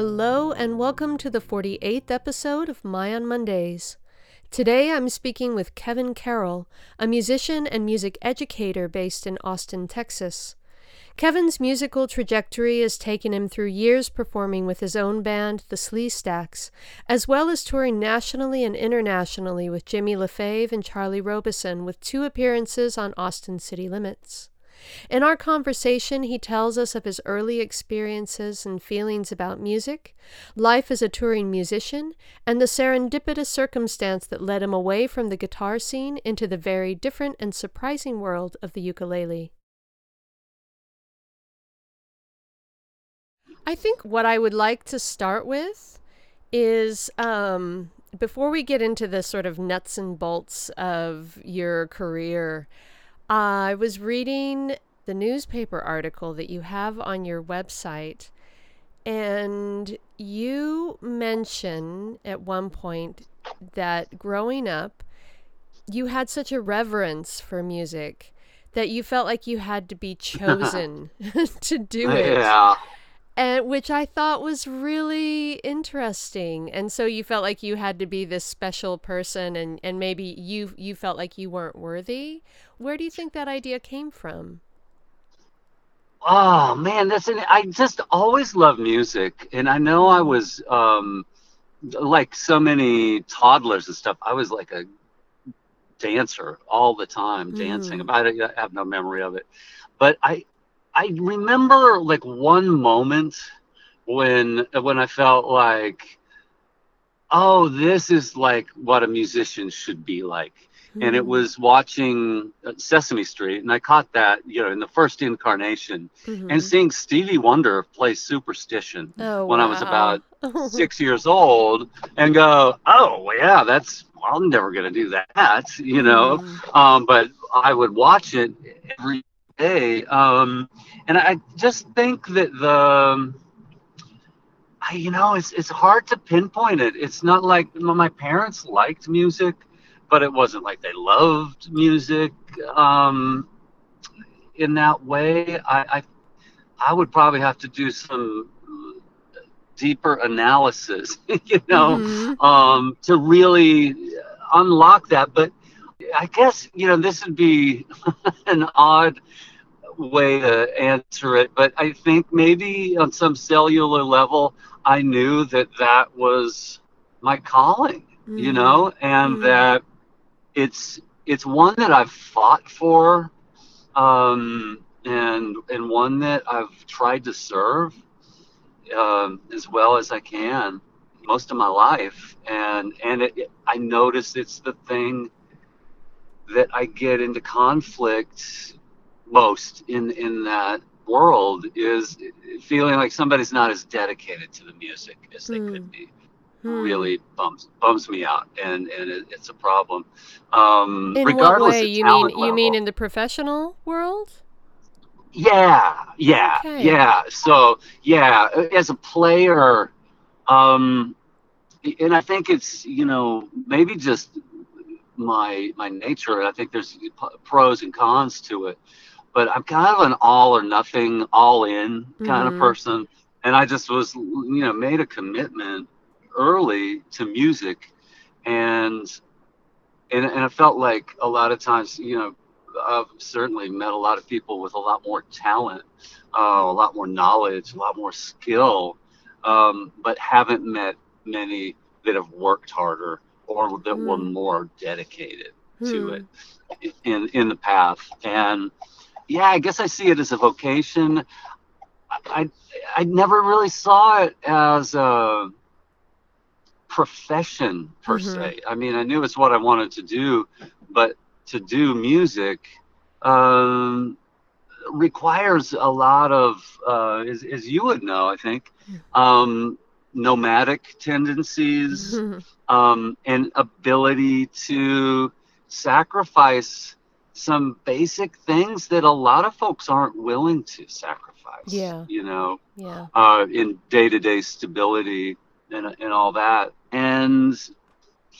Hello, and welcome to the 48th episode of My on Mondays. Today I'm speaking with Kevin Carroll, a musician and music educator based in Austin, Texas. Kevin's musical trajectory has taken him through years performing with his own band, the Sleestaks, as well as touring nationally and internationally with Jimmy LaFave and Charlie Robison, with two appearances on Austin City Limits. In our conversation, he tells us of his early experiences and feelings about music, life as a touring musician, and the serendipitous circumstance that led him away from the guitar scene into the very different and surprising world of the ukulele. I think what I would like to start with is um, before we get into the sort of nuts and bolts of your career, I was reading the newspaper article that you have on your website, and you mention at one point that growing up, you had such a reverence for music that you felt like you had to be chosen to do it. Yeah and which I thought was really interesting. And so you felt like you had to be this special person, and and maybe you you felt like you weren't worthy. Where do you think that idea came from? Oh man, that's an, I just always loved music, and I know I was um, like so many toddlers and stuff. I was like a dancer all the time, dancing. Mm. I have no memory of it, but I I remember like one moment when when I felt like, oh, this is like what a musician should be like. Mm-hmm. And it hmm. was watching uh, Sesame Street, and I caught that, you know, in the first incarnation, mm-hmm. and seeing Stevie Wonder play Superstition oh, when wow. I was about six years old, and go, oh, yeah, that's I'm never gonna do that, you know. Mm. Um, but I would watch it every day. Um, and I just think that the, I, you know, it's it's hard to pinpoint it. It's not like my parents liked music, but it wasn't like they loved music um, in that way. I, I I would probably have to do some deeper analysis, you know, mm-hmm. um, to really unlock that. But I guess you know this would be an odd way to answer it, but I think maybe on some cellular level, I knew that that was my calling, mm-hmm. you know, and mm-hmm. that it's it's one that I've fought for, um, and and one that I've tried to serve um, as well as I can most of my life, and and it, it, I notice it's the thing that I get into conflict most in in that world is feeling like somebody's not as dedicated to the music as they could hmm. be. Hmm. Really bums bums me out, and and it, it's a problem. Um, in what way? You mean level. you mean in the professional world? Yeah, yeah, okay. yeah. So yeah, as a player, um, and I think it's you know maybe just my my nature. I think there's pros and cons to it but I'm kind of an all or nothing, all in kind mm-hmm. of person. And I just was, you know, made a commitment early to music, and and and I felt like a lot of times, you know, I've certainly met a lot of people with a lot more talent, uh, a lot more knowledge, a lot more skill, um, but haven't met many that have worked harder or that were Hmm. more dedicated to Hmm. it in in the path. And yeah, I guess I see it as a vocation. I I, never really saw it as a profession per Mhm. se. I mean, I knew it's what I wanted to do, but to do music um, requires a lot of, uh, as, as you would know, I think, um, nomadic tendencies um, and ability to sacrifice some basic things that a lot of folks aren't willing to sacrifice. Yeah. You know, yeah. uh, in day-to-day stability and, and all that. And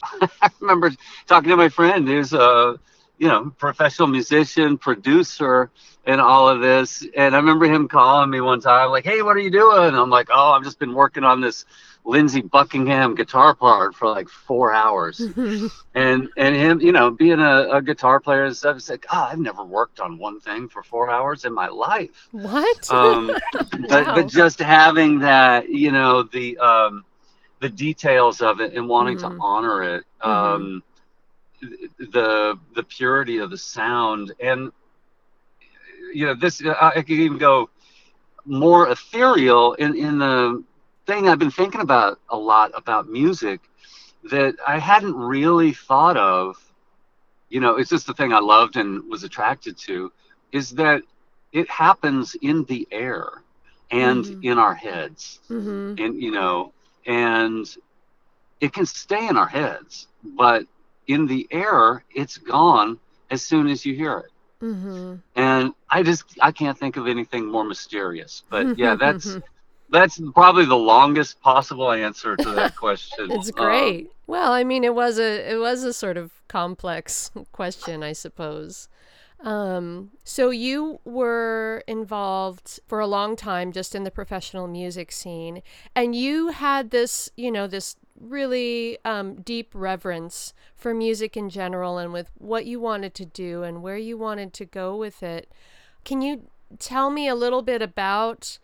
I remember talking to my friend there's a you know professional musician, producer, and all of this. And I remember him calling me one time, like, "Hey, what are you doing?" And I'm like, "Oh, I've just been working on this Lindsey Buckingham guitar part for like four hours." and and him, you know, being a, a guitar player and stuff, it's like, "Oh, I've never worked on one thing for four hours in my life." what? um, but Wow. but just having that, you know, the um, the details of it and wanting Mhm. to honor it, um, the the purity of the sound, and you know, this I I could even go more ethereal in in the thing I've been thinking about a lot about music that I hadn't really thought of. You know, it's just the thing I loved and was attracted to, is that it happens in the air and Mhm. in our heads hmm and you know and it can stay in our heads but in the air it's gone as soon as you hear it Mm-hmm. and i just i can't think of anything more mysterious but yeah that's that's probably the longest possible answer to that question It's Uh, great. well, I mean, it was a it was a sort of complex question, I suppose. Um, so you were involved for a long time just in the professional music scene, and you had this, you know, this really um, deep reverence for music in general and with what you wanted to do and where you wanted to go with it. Can you tell me a little bit about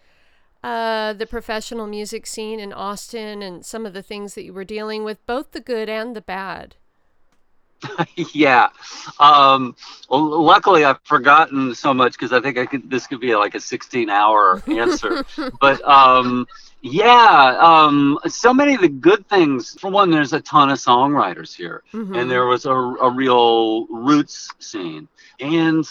uh, the professional music scene in Austin and some of the things that you were dealing with, both the good and the bad? yeah. Um, well, luckily, I've forgotten so much because I think I could. This could be like a 16-hour answer. but um, yeah, um, so many of the good things. For one, there's a ton of songwriters here, Mhm. and there was a, a real roots scene, and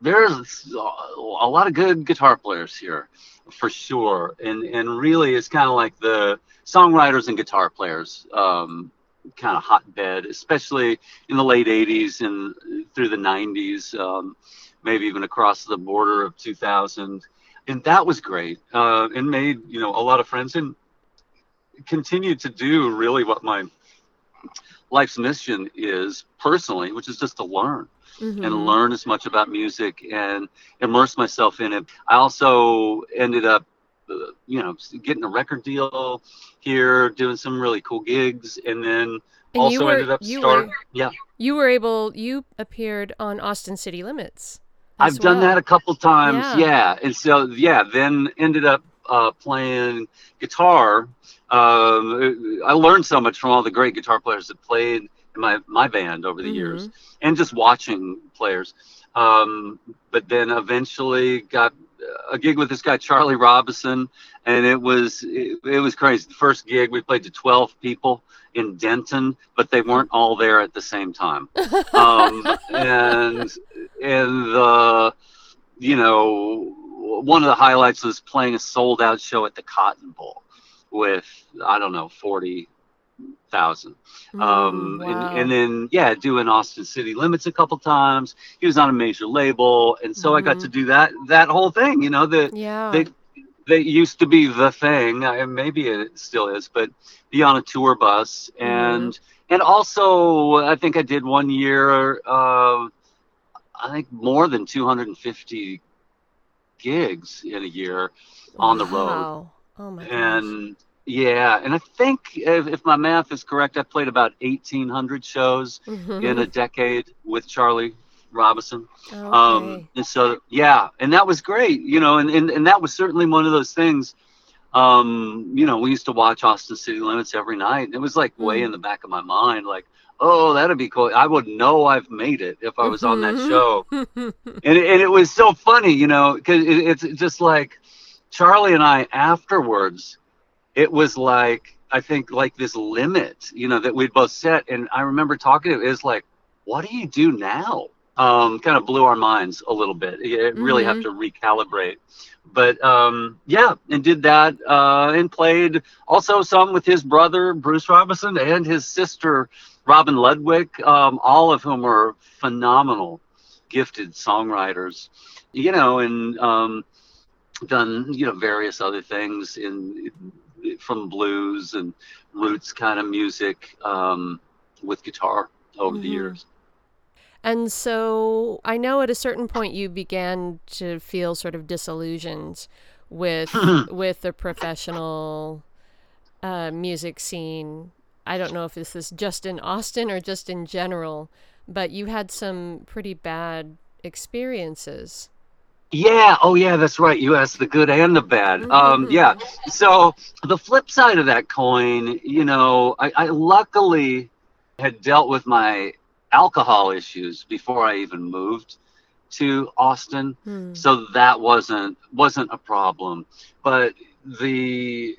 there's a lot of good guitar players here, for sure. And and really, it's kind of like the songwriters and guitar players. Um, kind of hotbed, especially in the late 80s and through the 90s, um, maybe even across the border of 2000. And that was great uh, and made, you know, a lot of friends and continued to do really what my life's mission is personally, which is just to learn Mhm. and learn as much about music and immerse myself in it. I also ended up, you know, getting a record deal here, doing some really cool gigs, and then And also were, ended up you start. were Yeah, you were able you appeared on Austin City Limits. I've as done that a couple times. Yeah. Yeah, and so yeah, then ended up uh, playing guitar. Um, I learned so much from all the great guitar players that played in my my band over the years, and just watching players. Um, but then eventually got a gig with this guy Charlie Robison, and it was it, it was crazy. The first gig we played to 12 people in Denton, but they weren't all there at the same time. Um, and and the you know one of the highlights was playing a sold out show at the Cotton Bowl with I don't know 40 thousand. Um, wow. and, and then yeah, doing Austin City Limits a couple times. He was on a major label, and so I got to do that that whole thing. You know that yeah. that that used to be the thing. And maybe it still is, but be on a tour bus and and also I think I did one year. Uh, I think more than 250 gigs in a year on the road. Wow. Oh my gosh. Yeah, and I think if, if my math is correct, I played about 1,800 shows Mhm. in a decade with Charlie Robison. okay. Um, and so, yeah, and that was great, you know, and, and, and that was certainly one of those things um, you know, we used to watch Austin City Limits every night. And it was like way in the back of my mind, like, oh, that'd be cool. I would know I've made it if I was on that show. and, it, and it was so funny, you know, because it, it's just like Charlie and I afterwards, it was like, I think like this limit, you know, that we'd both set. And I remember talking to it's like, what do you do now? Um, kind of blew our minds a little bit. You really have to recalibrate but um, yeah, and did that uh, and played also some with his brother Bruce Robison and his sister Robyn Ludwick, um, all of whom are phenomenal, gifted songwriters. You know, and um, done you know various other things in, in from blues and roots kind of music um, with guitar over mm-hmm. the years. And so I know at a certain point you began to feel sort of disillusioned with with the professional uh, music scene. I don't know if this is just in Austin or just in general, but you had some pretty bad experiences. Yeah. Oh, yeah. That's right. You asked the good and the bad. Um, mm-hmm. Um, yeah. So the flip side of that coin, you know, I, I luckily had dealt with my alcohol issues before I even moved to Austin. Hmm. So that wasn't wasn't a problem. But the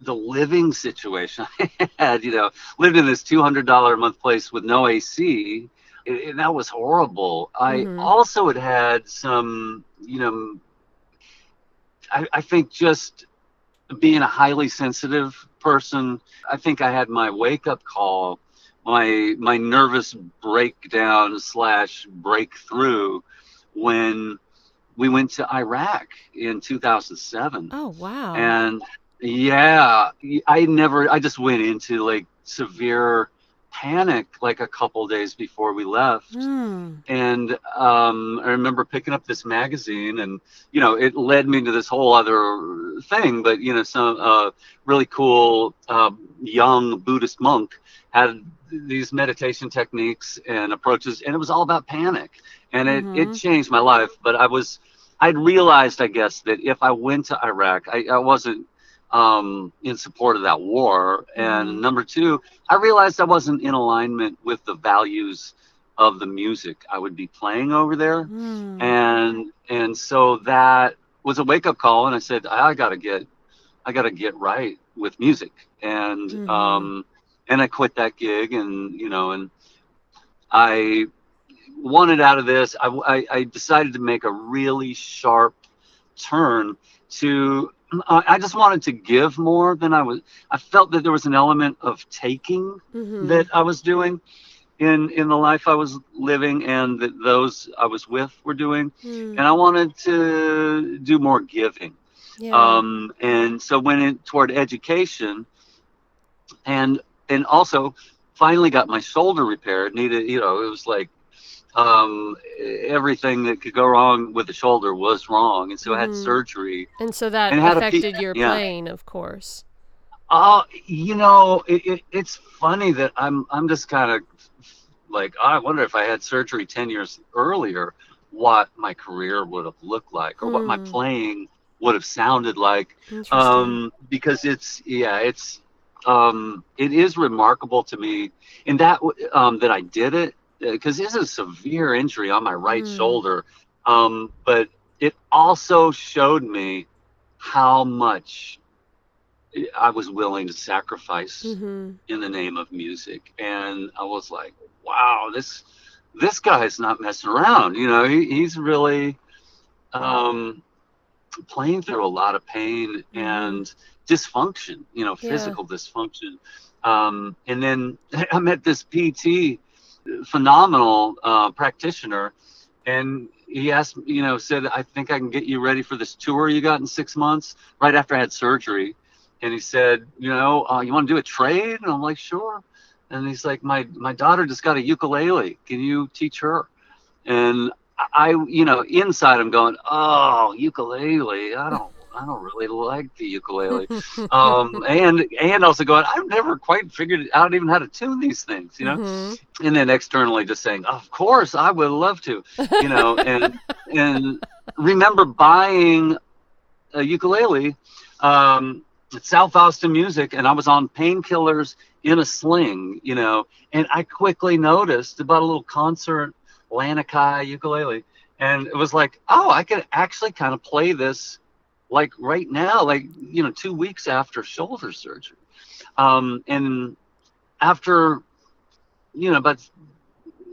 the living situation I had, you know, lived in this two hundred dollar a month place with no AC, and that was horrible. Mm-hmm. I also had had some, you know, I, I think just being a highly sensitive person, I think I had my wake up call my my nervous breakdown slash breakthrough when we went to Iraq in 2007. Oh wow! And yeah, I never. I just went into like severe panic like a couple days before we left mm. and um, i remember picking up this magazine and you know it led me to this whole other thing but you know some uh, really cool uh, young buddhist monk had these meditation techniques and approaches and it was all about panic and it, mm-hmm. it changed my life but i was i'd realized i guess that if i went to iraq i, I wasn't um, in support of that war and mm-hmm. number two i realized i wasn't in alignment with the values of the music i would be playing over there mm. and and so that was a wake-up call and i said i gotta get i gotta get right with music and mm-hmm. um and I quit that gig, and you know, and I wanted out of this. I, I, I decided to make a really sharp turn to. I just wanted to give more than I was. I felt that there was an element of taking mm-hmm. that I was doing in in the life I was living and that those I was with were doing, mm. and I wanted to do more giving. Yeah. Um, and so went in toward education, and and also finally got my shoulder repaired. Needed, you know, it was like um, everything that could go wrong with the shoulder was wrong, and so I had mm. surgery. And so that and affected your yeah. playing, of course. Uh, you know, it, it, it's funny that I'm I'm just kind of like I wonder if I had surgery ten years earlier, what my career would have looked like, or mm. what my hmm. playing would have sounded like. Um, because it's yeah, it's um, it is remarkable to me in that um, that I did it because uh, it's a severe injury on my right mm. shoulder. Um, but it also showed me how much I was willing to sacrifice mm-hmm. in the name of music, and I was like, "Wow, this this guy's not messing around." You know, he, he's really um, playing through a lot of pain mm-hmm. and dysfunction, you know, physical yeah. dysfunction. Um, and then I met this PT, phenomenal uh, practitioner, and he asked, you know, said, I think I can get you ready for this tour you got in six months, right after I had surgery. And he said, you know, uh, you want to do a trade? And I'm like, sure. And he's like, my my daughter just got a ukulele. Can you teach her? And I, you know, inside I'm going, oh, ukulele. I don't I don't really like the ukulele. um, and and also going, I've never quite figured out even how to tune these things, you know. Mm-hmm. And then externally just saying, of course, I would love to, you know. and and remember buying a ukulele um, at South Austin Music, and I was on painkillers in a sling, you know, and I quickly noticed about a little concert, Lanikai ukulele, and it was like, oh, I could actually kind of play this like right now, like you know, two weeks after shoulder surgery, um, and after you know, but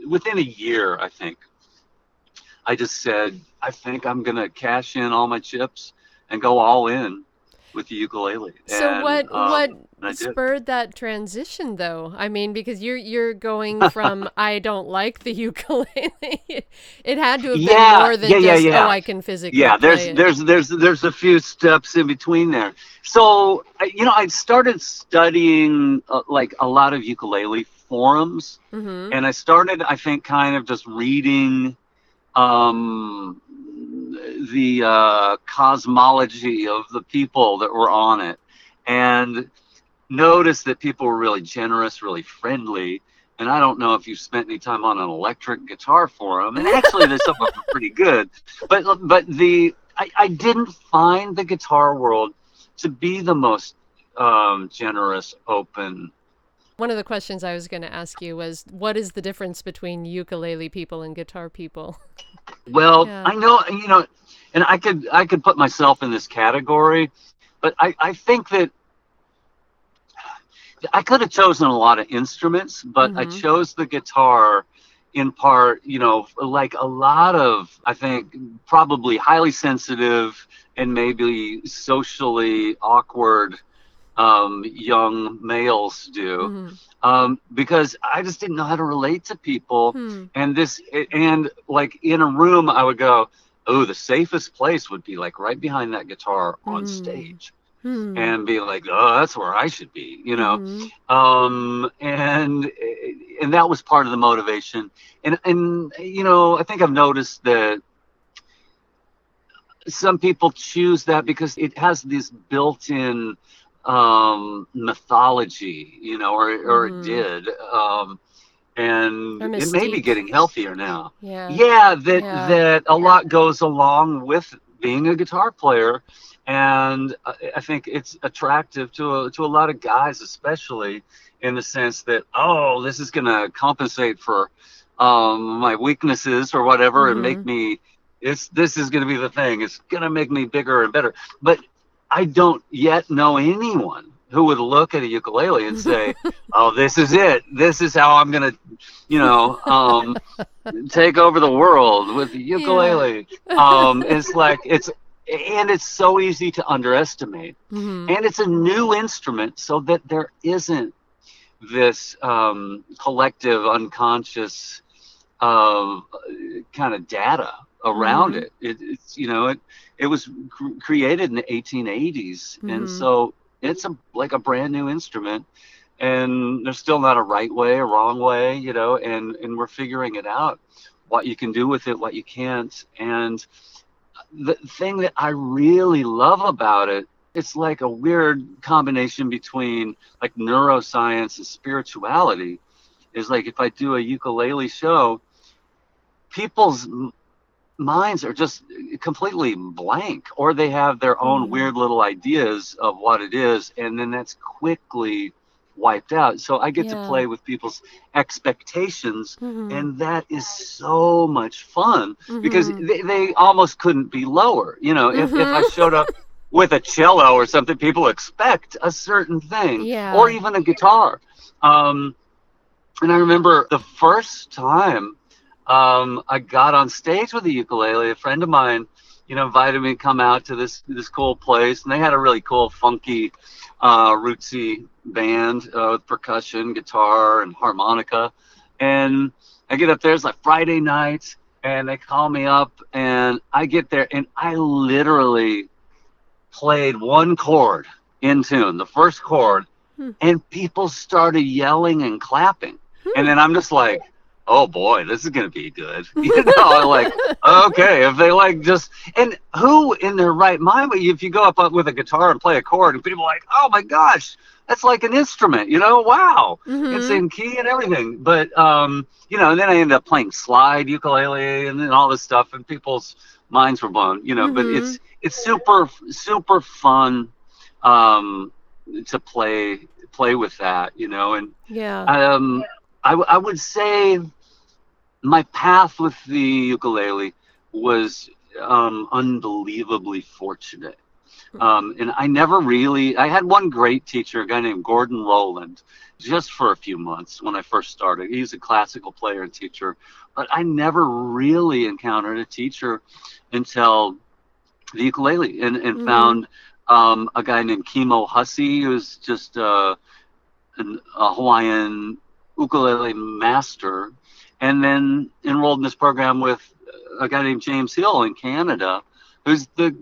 within a year, I think, I just said, I think I'm gonna cash in all my chips and go all in with the ukulele. So And, what um, what and I did. spurred that transition though? I mean, because you're you're going from I don't like the ukulele. it had to have Yeah, been more than yeah, yeah, just yeah. oh I can physically yeah there's it. there's there's there's a few steps in between there so you know i started studying uh, like a lot of ukulele forums hmm and i started i think kind of just reading um the uh, cosmology of the people that were on it and noticed that people were really generous really friendly and I don't know if you've spent any time on an electric guitar forum, and actually some of them pretty good, but but the I, I didn't find the guitar world to be the most um, generous, open. One of the questions I was going to ask you was what is the difference between ukulele people and guitar people? Well, Yeah. I know you know, and I could I could put myself in this category, but I I think that. I could have chosen a lot of instruments, but I Mhm. chose the guitar in part, you know, like a lot of, I think, probably highly sensitive and maybe socially awkward um, young males do, Mhm. um, because I just didn't know how to relate to people. Hmm. And this, and like in a room, I would go, oh, the safest place would be like right behind that guitar on Mm. stage Hmm. and be like, oh, that's where I should be, you know Mhm. um and and that was part of the motivation and and you know i think i've noticed that some people choose that because it has this built-in um mythology you know or or Mhm. it did um and it may be getting healthier now Yeah. yeah that Yeah. that a lot goes along with being a guitar player and I think it's attractive to a, to a lot of guys especially in the sense that oh this is going to compensate for um, my weaknesses or whatever and make Mhm. me it's this is going to be the thing it's going to make me bigger and better but I don't yet know anyone who would look at a ukulele and say oh this is it this is how I'm going to you know um, take over the world with the ukulele. Um, it's like it's and it's so easy to underestimate, Mhm. and it's a new instrument, so that there isn't this um, collective unconscious uh, kind of data around Mhm. it. it. It's you know it it was cr- created in the 1880s, and Mhm. so it's a like a brand new instrument and there's still not a right way, a wrong way, you know, and and we're figuring it out, what you can do with it, what you can't, and the thing that I really love about it, it's like a weird combination between like neuroscience and spirituality. Is like if I do a ukulele show, people's minds are just completely blank, or they have their own Mhm. weird little ideas of what it is, and then that's quickly wiped out. So I get Yeah. to play with people's expectations, Mhm. and that is so much fun because Mhm. they, they almost couldn't be lower. You know, if, if I showed up with a cello or something, people expect a certain thing, Yeah. or even a guitar. Um, and I remember the first time um, I got on stage with the ukulele, a friend of mine, you know, invited me to come out to this this cool place, and they had a really cool, funky, uh, rootsy band uh, with percussion, guitar, and harmonica. And I get up there, it's like Friday night, and they call me up, and I get there, and I literally played one chord in tune, the first chord, Hmm. and people started yelling and clapping. And then I'm just like, oh boy, this is gonna be good. You know, like okay, if they like just and who in their right mind, if you go up with a guitar and play a chord, and people are like, oh my gosh, that's like an instrument, you know? Wow, it's Mhm. in key and everything. But um, you know, and then I ended up playing slide ukulele and then all this stuff, and people's minds were blown, you know. But Mhm. it's it's super super fun um, to play play with that, you know. And yeah, um, I, I would say my path with the ukulele was um, unbelievably fortunate. Hmm. Um, and I never really, I had one great teacher, a guy named Gordon Rowland, just for a few months when I first started. He's a classical player and teacher, but I never really encountered a teacher until the ukulele and, and mm-hmm. found um, a guy named Kimo Hussey, who's just uh, an, a Hawaiian ukulele master, and then enrolled in this program with a guy named James Hill in Canada, who's the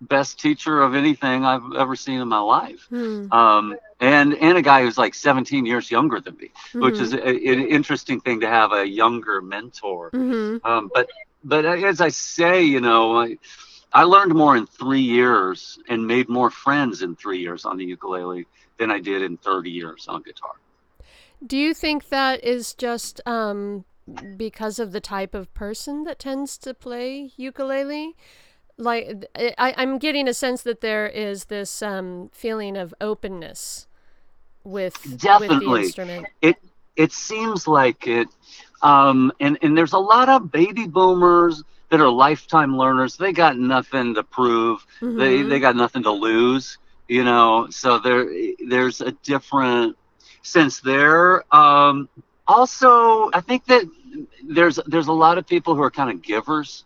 best teacher of anything I've ever seen in my life. Hmm. Um, and and a guy who's like 17 years younger than me, mm-hmm. which is a, an interesting thing to have a younger mentor. Mm-hmm. Um, but but as I say, you know, I, I learned more in three years and made more friends in three years on the ukulele than I did in 30 years on guitar. Do you think that is just um, because of the type of person that tends to play ukulele? Like, I, I'm getting a sense that there is this um, feeling of openness with, Definitely. with the instrument. It it seems like it, um, and and there's a lot of baby boomers that are lifetime learners. They got nothing to prove. Mm-hmm. They they got nothing to lose. You know, so there there's a different sense there. Um, also, I think that there's there's a lot of people who are kind of givers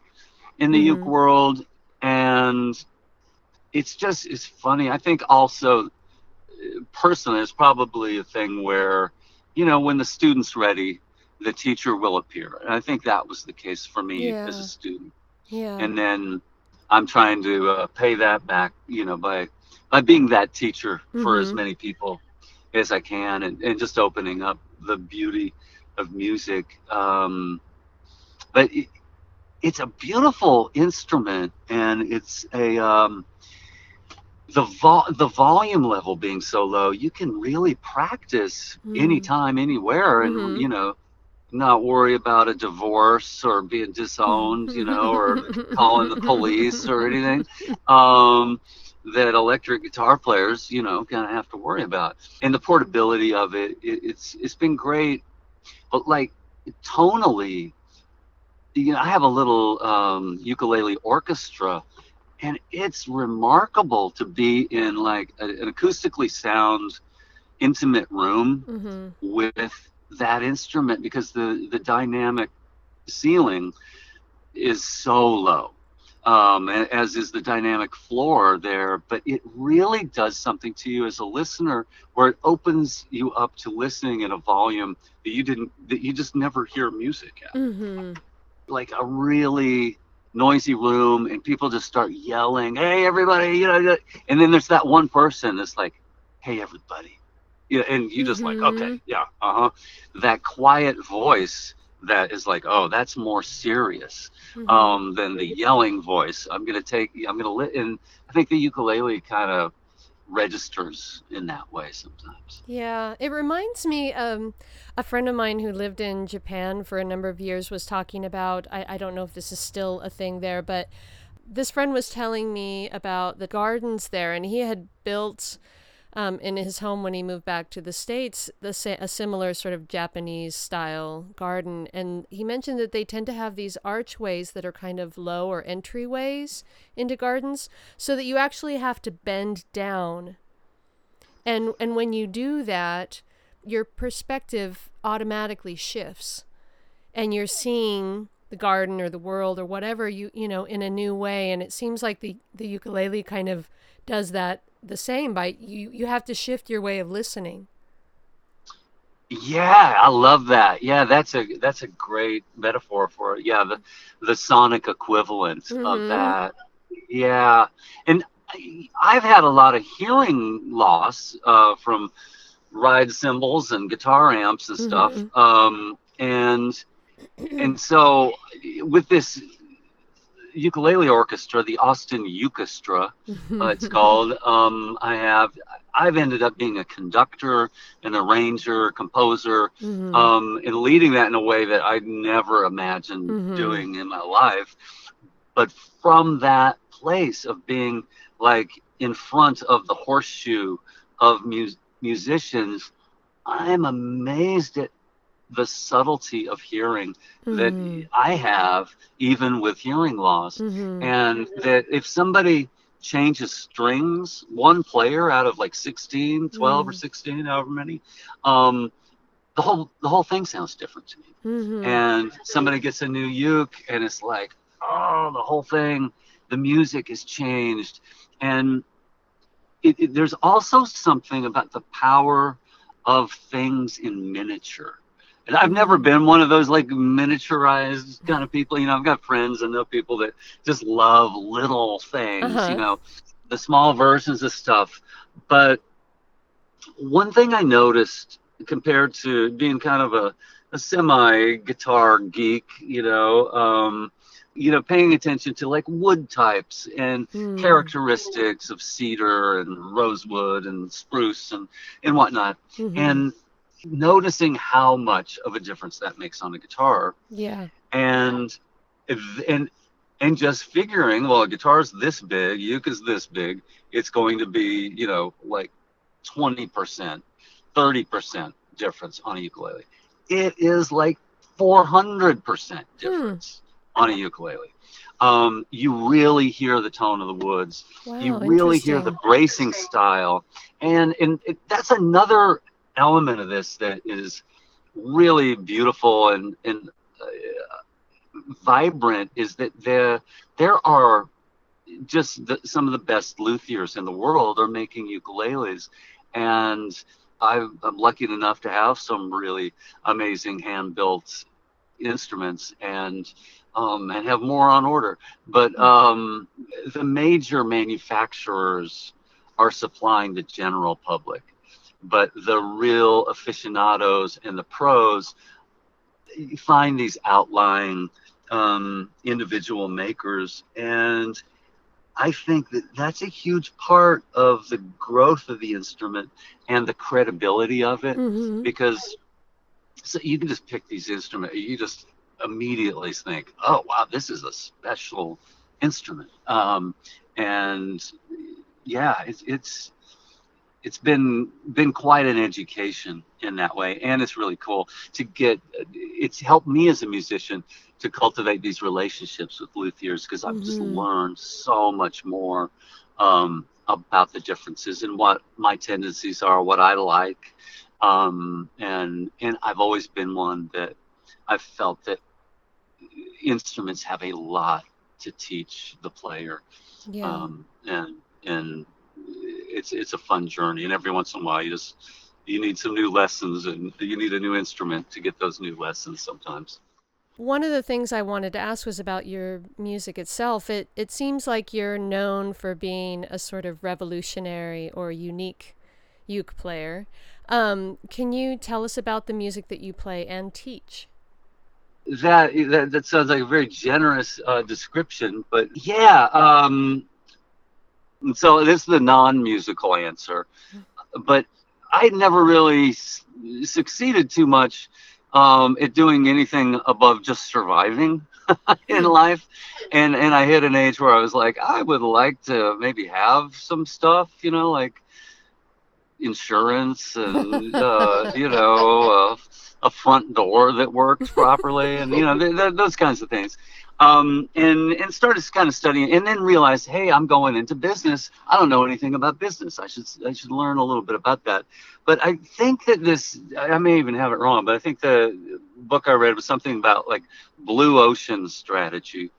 in the mm-hmm. uke world, and it's just it's funny. I think also personally, it's probably a thing where you know when the student's ready, the teacher will appear, and I think that was the case for me yeah. as a student. Yeah. And then I'm trying to uh, pay that back, you know, by by being that teacher mm-hmm. for as mm-hmm. many people as I can, and, and just opening up the beauty of music. Um, but it, it's a beautiful instrument, and it's a um, the vo- the volume level being so low, you can really practice mm. anytime, anywhere, and mm-hmm. you know, not worry about a divorce or being disowned, you know, or calling the police or anything. Um, that electric guitar players, you know, kind of have to worry about. And the portability of it, it, it's it's been great. But like tonally, you know, I have a little um, ukulele orchestra, and it's remarkable to be in like a, an acoustically sound, intimate room mm-hmm. with that instrument because the the dynamic ceiling is so low um, as is the dynamic floor there. But it really does something to you as a listener, where it opens you up to listening in a volume that you didn't, that you just never hear music at. Mm-hmm. Like a really noisy room, and people just start yelling, "Hey, everybody!" You know, and then there's that one person that's like, "Hey, everybody." Yeah, and you just mm-hmm. like, okay, yeah, uh huh. That quiet voice that is like, oh, that's more serious mm-hmm. um, than the yelling voice. I'm gonna take, I'm gonna lit, and I think the ukulele kind of registers in that way sometimes. Yeah, it reminds me. Um, a friend of mine who lived in Japan for a number of years was talking about. I, I don't know if this is still a thing there, but this friend was telling me about the gardens there, and he had built um, in his home when he moved back to the states, the a similar sort of Japanese style garden, and he mentioned that they tend to have these archways that are kind of low or entryways into gardens, so that you actually have to bend down, and and when you do that, your perspective automatically shifts, and you're seeing the garden or the world or whatever you you know in a new way, and it seems like the the ukulele kind of does that the same by you you have to shift your way of listening yeah i love that yeah that's a that's a great metaphor for it yeah the the sonic equivalent mm-hmm. of that yeah and i've had a lot of hearing loss uh, from ride cymbals and guitar amps and stuff mm-hmm. um, and and so with this ukulele orchestra, the Austin Orchestra, uh, it's called. Um, I have, I've ended up being a conductor, an arranger, composer, mm-hmm. um, and leading that in a way that I never imagined mm-hmm. doing in my life. But from that place of being like in front of the horseshoe of mu- musicians, I'm amazed at the subtlety of hearing mm-hmm. that I have, even with hearing loss. Mm-hmm. And that if somebody changes strings, one player out of like 16, 12 mm-hmm. or 16, however many, um, the whole the whole thing sounds different to me. Mm-hmm. And somebody gets a new uke, and it's like, oh, the whole thing, the music is changed, and it, it, there's also something about the power of things in miniature. I've never been one of those like miniaturized kind of people. You know, I've got friends and know people that just love little things, uh-huh. you know, the small versions of stuff. But one thing I noticed compared to being kind of a, a semi guitar geek, you know, um, you know, paying attention to like wood types and mm. characteristics of cedar and rosewood and spruce and, and whatnot. Mm-hmm. And noticing how much of a difference that makes on a guitar. Yeah. And and and just figuring, well, a guitar's this big, is this big, it's going to be, you know, like 20%, 30% difference on a ukulele. It is like 400% hmm. difference on a ukulele. Um, you really hear the tone of the woods. Wow, you really hear the bracing style, and and it, that's another element of this that is really beautiful and and uh, vibrant. Is that there there are just the, some of the best luthiers in the world are making ukuleles, and I'm lucky enough to have some really amazing hand built instruments and um, and have more on order. But um, the major manufacturers are supplying the general public, but the real aficionados and the pros find these outlying um, individual makers. And I think that that's a huge part of the growth of the instrument and the credibility of it. Mm-hmm. because so you can just pick these instruments you just immediately think oh wow this is a special instrument. Um, and yeah it's it's it's been been quite an education in that way and it's really cool to get it's helped me as a musician to cultivate these relationships with luthiers because I've mm-hmm. just learned so much more um, about the differences and what my tendencies are, what I like, um, and and I've always been one that I've felt that instruments have a lot to teach the player, yeah. um, and and it's it's a fun journey, and every once in a while you just you need some new lessons and you need a new instrument to get those new lessons sometimes. One of the things I wanted to ask was about your music itself. It it seems like you're known for being a sort of revolutionary or unique uke player. Um, can you tell us about the music that you play and teach? That that, that sounds like a very generous uh, description, but yeah. Um, so this is the non-musical answer, but I never really s- succeeded too much um, at doing anything above just surviving in hmm. life. And and I hit an age where I was like, I would like to maybe have some stuff, you know, like insurance and uh, you know uh, a front door that works properly and you know th- th- those kinds of things um, and and started kind of studying, and then realized, hey, I'm going into business. I don't know anything about business. I should I should learn a little bit about that. But I think that this, I may even have it wrong, but I think the book I read was something about like blue ocean strategy.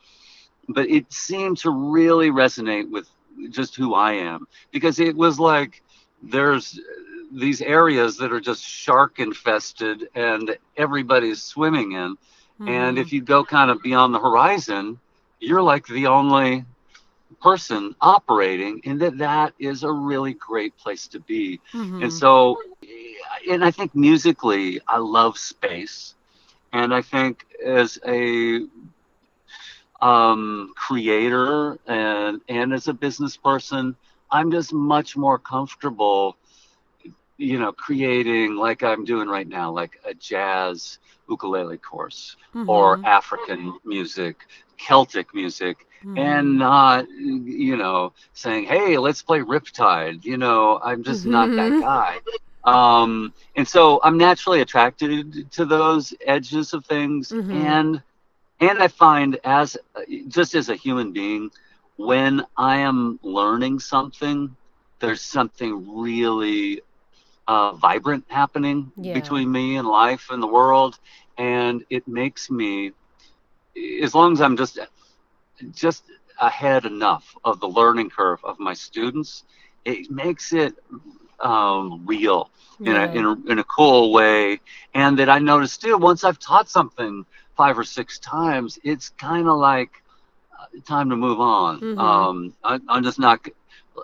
But it seemed to really resonate with just who I am because it was like there's these areas that are just shark infested and everybody's swimming in Mm-hmm. And if you go kind of beyond the horizon, you're like the only person operating and that that is a really great place to be mm-hmm. and so and i think musically i love space and i think as a um, creator and and as a business person i'm just much more comfortable you know creating like i'm doing right now like a jazz ukulele course mm-hmm. or African music Celtic music mm-hmm. and not, you know, saying, hey, let's play Riptide. You know, I'm just mm-hmm. not that mm-hmm. guy. Um, and so I'm naturally attracted to those edges of things. Mm-hmm. And and I find as just as a human being, when I am learning something, there's something really uh, vibrant happening yeah. between me and life and the world, and it makes me, as long as I'm just just ahead enough of the learning curve of my students, it makes it um, real in, a, in, a, in a cool way. And that I notice too, once I've taught something five or six times, it's kind of like uh, time to move on. Mm-hmm. Um, I, am just not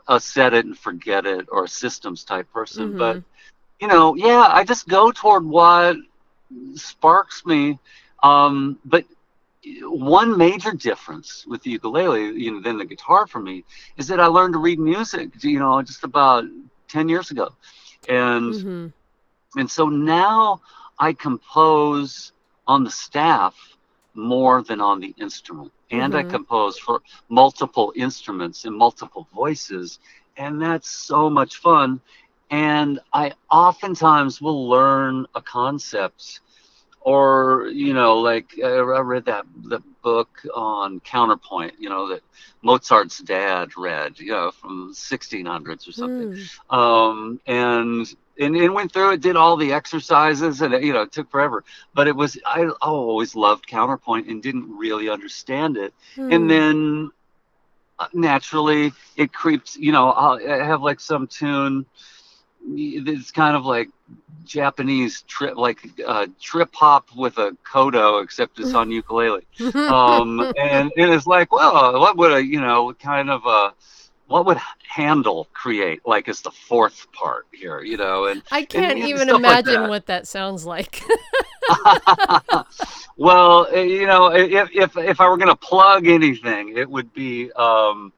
a set it and forget it or a systems type person. Mm-hmm. But, you know, yeah, I just go toward what sparks me. Um, but one major difference with the ukulele, you know, than the guitar for me is that I learned to read music, you know, just about 10 years ago. And mm-hmm. and so now I compose on the staff more than on the instrument. And mm-hmm. I compose for multiple instruments and multiple voices. And that's so much fun. And I oftentimes will learn a concept or you know like I read that the book on counterpoint you know that Mozart's dad read you know from 1600s or something mm. um, and and, and went through it did all the exercises and it, you know it took forever but it was I, always loved counterpoint and didn't really understand it and hmm. then uh, naturally it creeps you know I'll, I have like some tune it's kind of like Japanese trip, like uh, trip hop with a koto, except it's on ukulele. Um, and it is like, well, what would a you know kind of a what would Handel create like as the fourth part here, you know? And I can't and, even imagine like what that sounds like. well, eh, you know, if if if I were going to plug anything, it would be. Um,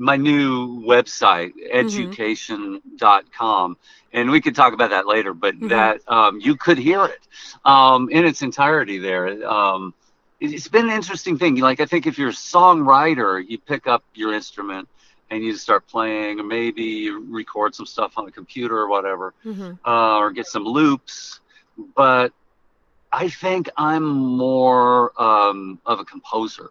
my new website, mm-hmm. edukecation.com. And we could talk about that later, but mm-hmm. that um, you could hear it um, in its entirety there. Um, it's been an interesting thing. Like, I think if you're a songwriter, you pick up your instrument and you start playing, or maybe you record some stuff on the computer or whatever, mm-hmm. uh, or get some loops. But I think I'm more um, of a composer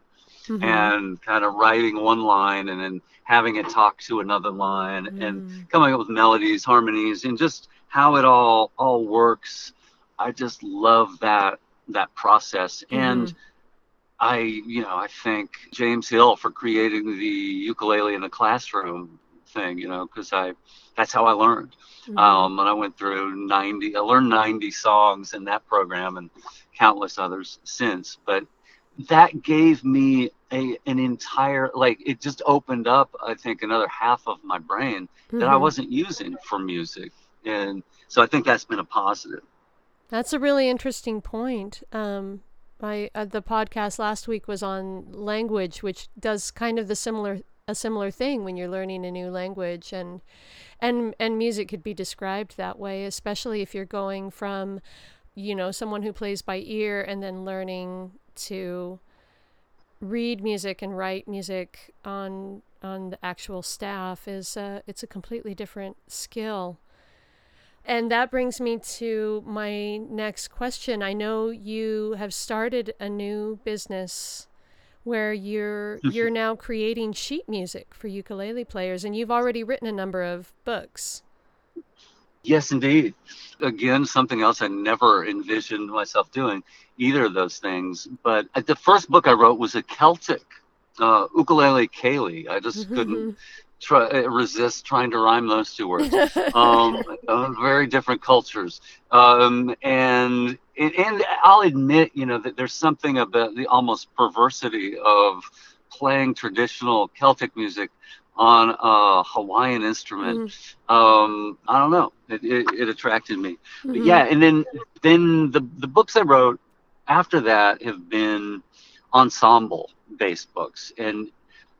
mm-hmm. and kind of writing one line and then having it talk to another line mm. and coming up with melodies, harmonies, and just how it all all works. I just love that that process mm. and I, you know, I thank James Hill for creating the ukulele in the classroom thing, you know, because I, that's how I learned. Mm-hmm. Um, and I went through 90, I learned 90 songs in that program and countless others since. But that gave me a an entire like it just opened up I think another half of my brain mm-hmm. that I mm-hmm. wasn't using for music, and so I think that's been a positive. That's a really interesting point. Um, I uh, the podcast last week was on language, which does kind of the similar a similar thing when you're learning a new language and and and music could be described that way, especially if you're going from you know someone who plays by ear and then learning to read music and write music on on the actual staff is uh, it's a completely different skill. And that brings me to my next question. I know you have started a new business where you're mm-hmm. you're now creating sheet music for ukulele players and you've already written a number of books. Yes, indeed. Again, something else I never envisioned myself doing either of those things. But the first book I wrote was a Celtic uh, ukulele Ceilidh. I just mm-hmm. couldn't try, uh, resist trying to rhyme those two words. Um, uh, very different cultures, um, and and I'll admit, you know, that there's something about the almost perversity of playing traditional Celtic music on a Hawaiian instrument. Mm-hmm. Um, I don't know. It, it, it attracted me. Mm-hmm. But yeah, and then then the the books I wrote after that have been ensemble based books, and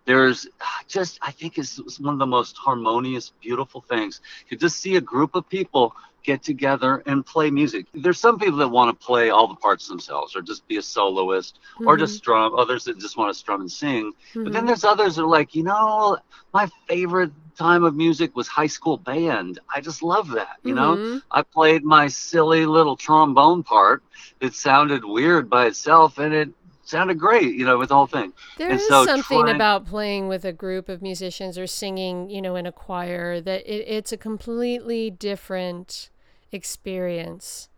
there's just I think it's one of the most harmonious, beautiful things. You just see a group of people get together and play music. There's some people that want to play all the parts themselves or just be a soloist mm-hmm. or just strum, others that just want to strum and sing. Mm-hmm. But then mm-hmm. there's others that are like, you know, my favorite time of music was high school band. I just love that, you mm-hmm. know? I played my silly little trombone part. It sounded weird by itself and it sounded great, you know, with the whole thing. There and is so something trying... about playing with a group of musicians or singing, you know, in a choir that it, it's a completely different experience.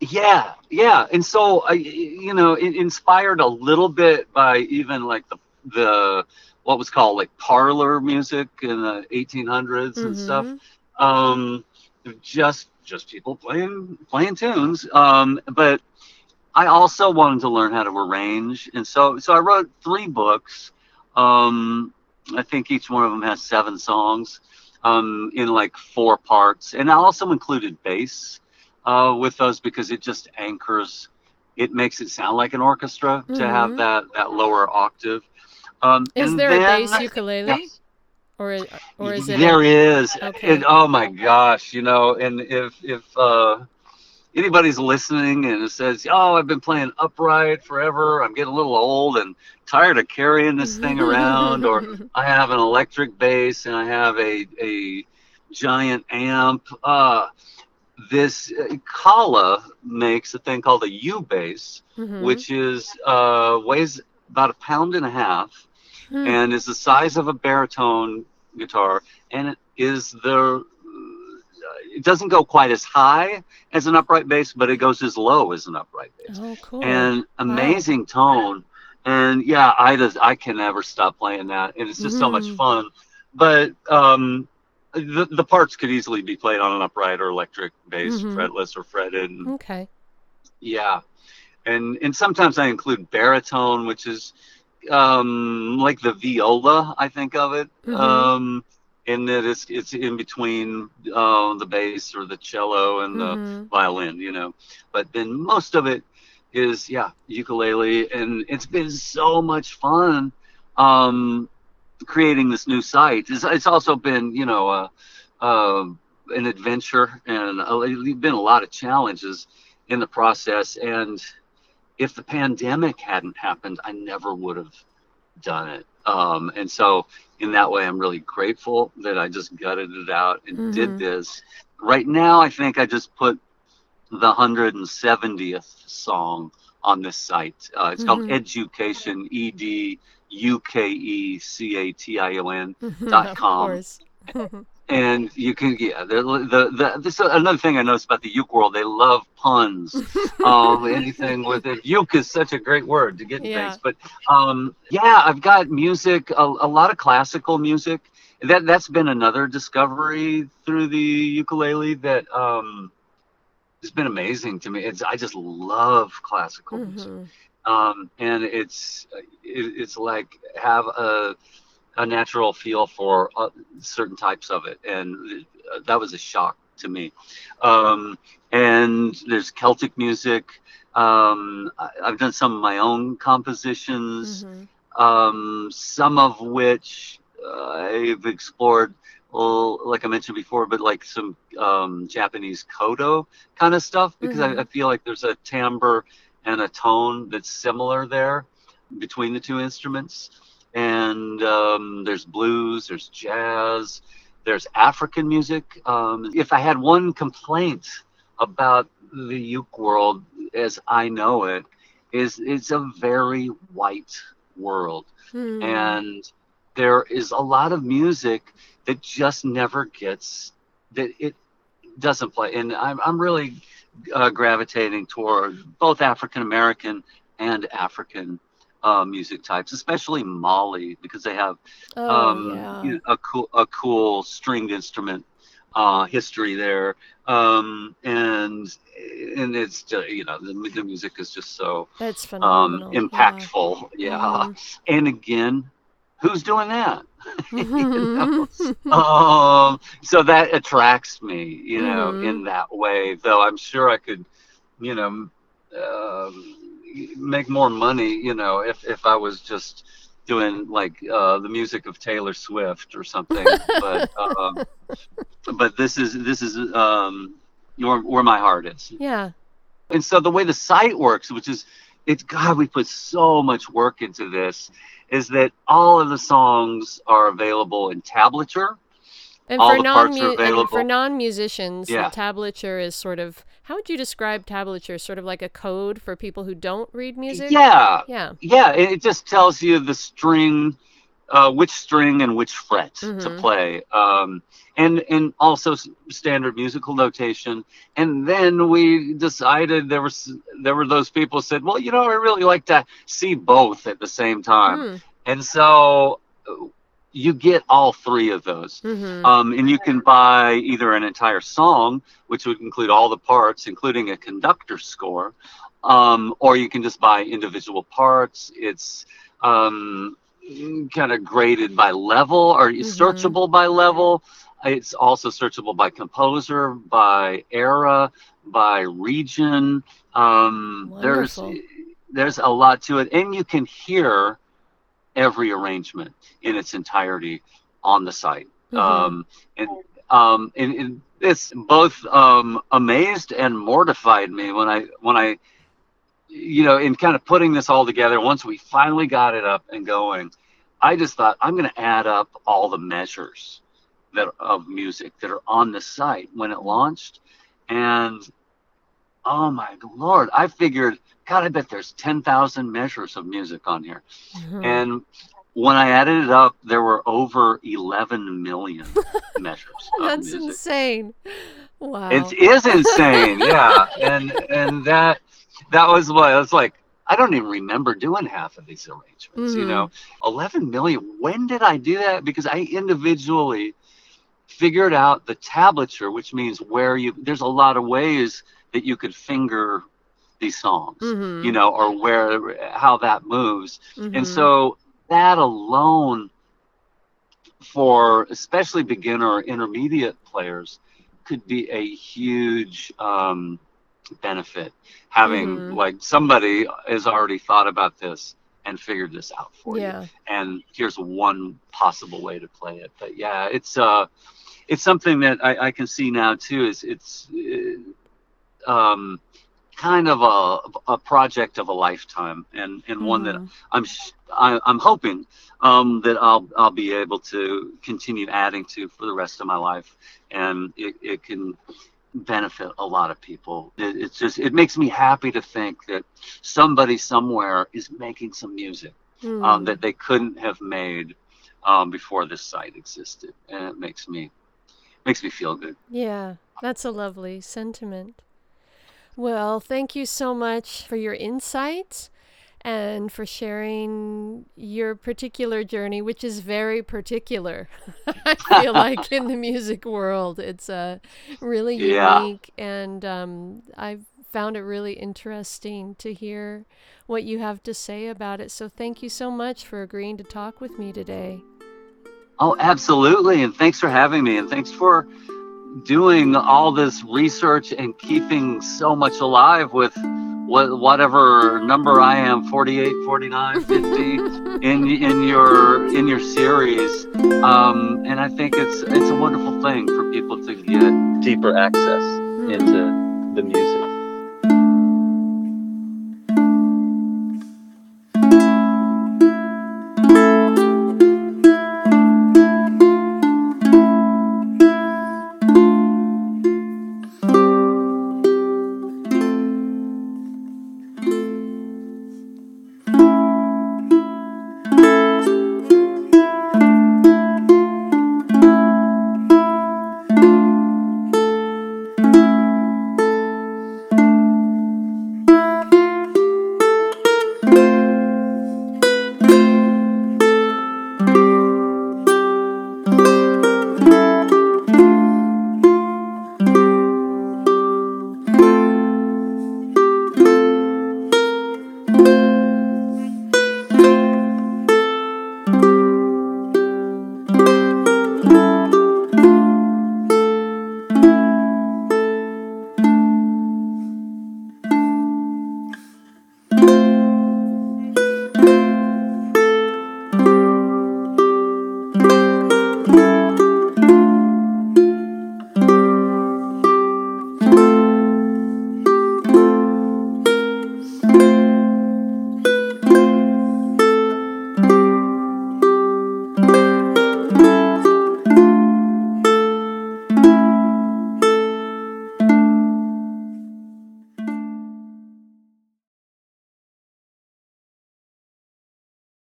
Yeah, yeah, and so I, you know, inspired a little bit by even like the the what was called like parlor music in the 1800s mm-hmm. and stuff. Um, just just people playing playing tunes. Um, but I also wanted to learn how to arrange, and so so I wrote three books. Um, I think each one of them has seven songs um, in like four parts, and I also included bass uh, with those because it just anchors. It makes it sound like an orchestra mm-hmm. to have mm-hmm. that that lower octave. Um, is there then, a bass ukulele? Yes. Or, or is it? There a, is. Okay. And, oh my gosh, you know, and if if uh, anybody's listening and it says, "Oh, I've been playing upright forever. I'm getting a little old and tired of carrying this thing around," or I have an electric bass and I have a a giant amp. Uh, this uh, Kala makes a thing called a U bass, mm-hmm. which is uh, weighs about a pound and a half, mm. and is the size of a baritone guitar, and it is the it doesn't go quite as high as an upright bass, but it goes as low as an upright bass. Oh, cool. And amazing wow. tone. And yeah, I just I can never stop playing that, and it's just mm-hmm. so much mm-hmm. fun. But um, the the parts could easily be played on an upright or electric bass, mm-hmm. fretless or fretted. Okay. Yeah, and and sometimes I include baritone, which is um, like the viola. I think of it. Mm-hmm. Um, in that it's it's in between uh, the bass or the cello and the mm-hmm. violin, you know. But then most of it is yeah ukulele, and it's been so much fun um, creating this new site. It's, it's also been you know uh, uh, an adventure and a, been a lot of challenges in the process. And if the pandemic hadn't happened, I never would have done it. Um, and so in that way, I'm really grateful that I just gutted it out and mm-hmm. did this. Right now, I think I just put the 170th song on this site. Uh, it's mm-hmm. called Edukecation, E D U K E C A T I O N dot com. and you can yeah the the, this another thing I noticed about the uke world they love puns. Um anything with it. Uke is such a great word to get yeah. things but um yeah I've got music a, a lot of classical music. That that's been another discovery through the ukulele that um has been amazing to me. It's I just love classical mm-hmm. music um and it's it, it's like have a a natural feel for uh, certain types of it, and uh, that was a shock to me. Um, and there's Celtic music. Um, I, have done some of my own compositions, mm-hmm. um, some of which uh, I've explored. Well, like I mentioned before, but like some um, Japanese koto kind of stuff because mm-hmm. I, I feel like there's a timbre and a tone that's similar there between the two instruments and um, there's blues, there's jazz, there's African music. Um, if I had one complaint about the uke world as I know it, is it's a very white world, hmm. and there is a lot of music that just never gets that it doesn't play, and I'm I'm really uh, gravitating toward both African American and African uh, music types, especially Mali, because they have oh, um, yeah. you know, a cool a cool stringed instrument uh, history there, um, and and it's just, you know the, the music is just so That's um, phenomenal. Um, impactful, yeah. yeah. Mm-hmm. And again, who's doing that? um, so that attracts me, you know, mm-hmm. in that way. Though I'm sure I could, you know. Um, make more money, you know, if if I was just doing like uh, the music of Taylor Swift or something. but um, but this is this is um, where, where my heart is. Yeah. And so the way the site works, which is, it's God, we put so much work into this, is that all of the songs are available in tablature. And All for the parts non are available. for non musicians, Yeah. tablature is sort of how would you describe tablature? Sort of like a code for people who don't read music. Yeah, Yeah. yeah. It just tells you the string, uh, which string and which fret to Mhm. play, um, and and also standard musical notation. And then we decided there was there were those people who said, well, you know, I really like to see both at the same time, Mm. and so you get all three of those. hmm Um, and you can buy either an entire song, which would include all the parts, including a conductor score, um, or you can just buy individual parts. It's um, kind of graded by level or Mhm. searchable by level. It's also searchable by composer, by era, by region. Um, there's there's a lot to it, and you can hear every arrangement in its entirety on the site. Mhm. Um, and um, and, and it's both um, amazed and mortified me when I when I you know in kind of putting this all together. Once we finally got it up and going, I just thought I'm going to add up all the measures that of music that are on the site when it launched, and oh my lord, I figured. God, I bet there's 10,000 measures of music on here. Mhm. And when I added it up, there were over 11 million measures. That's insane. Wow. It is insane, yeah. And and that that was what I was like. I don't even remember doing half of these arrangements. You Mhm. know, 11 million. When did I do that? Because I individually figured out the tablature, which means where you. There's a lot of ways that you could finger these songs. Mhm. You know, or where how that moves. Mhm. And so that alone, for especially beginner or intermediate players, could be a huge um, benefit. Having Mhm. like somebody has already thought about this and figured this out for yeah. you, and here's one possible way to play it. But yeah, it's uh, it's something that I, I can see now too. Is it's uh, um, kind of a, a project of a lifetime, and and one that Mhm. I'm sh- I, I'm hoping um, that I'll I'll be able to continue adding to for the rest of my life, and it, it can benefit a lot of people. It, it's just it makes me happy to think that somebody somewhere is making some music um, Mhm. that they couldn't have made um, before this site existed, and it makes me makes me feel good. Yeah, that's a lovely sentiment. Well, thank you so much for your insights and for sharing your particular journey, which is very particular. I feel like in the music world, it's uh, really Yeah. unique, and um, I've found it really interesting to hear what you have to say about it. So, thank you so much for agreeing to talk with me today. Oh, absolutely. And thanks for having me. And thanks for doing all this research and keeping so much alive with what, whatever number I am 48, 49, 50 in in your in your series. Um, and I think it's it's a wonderful thing for people to get deeper access into the music.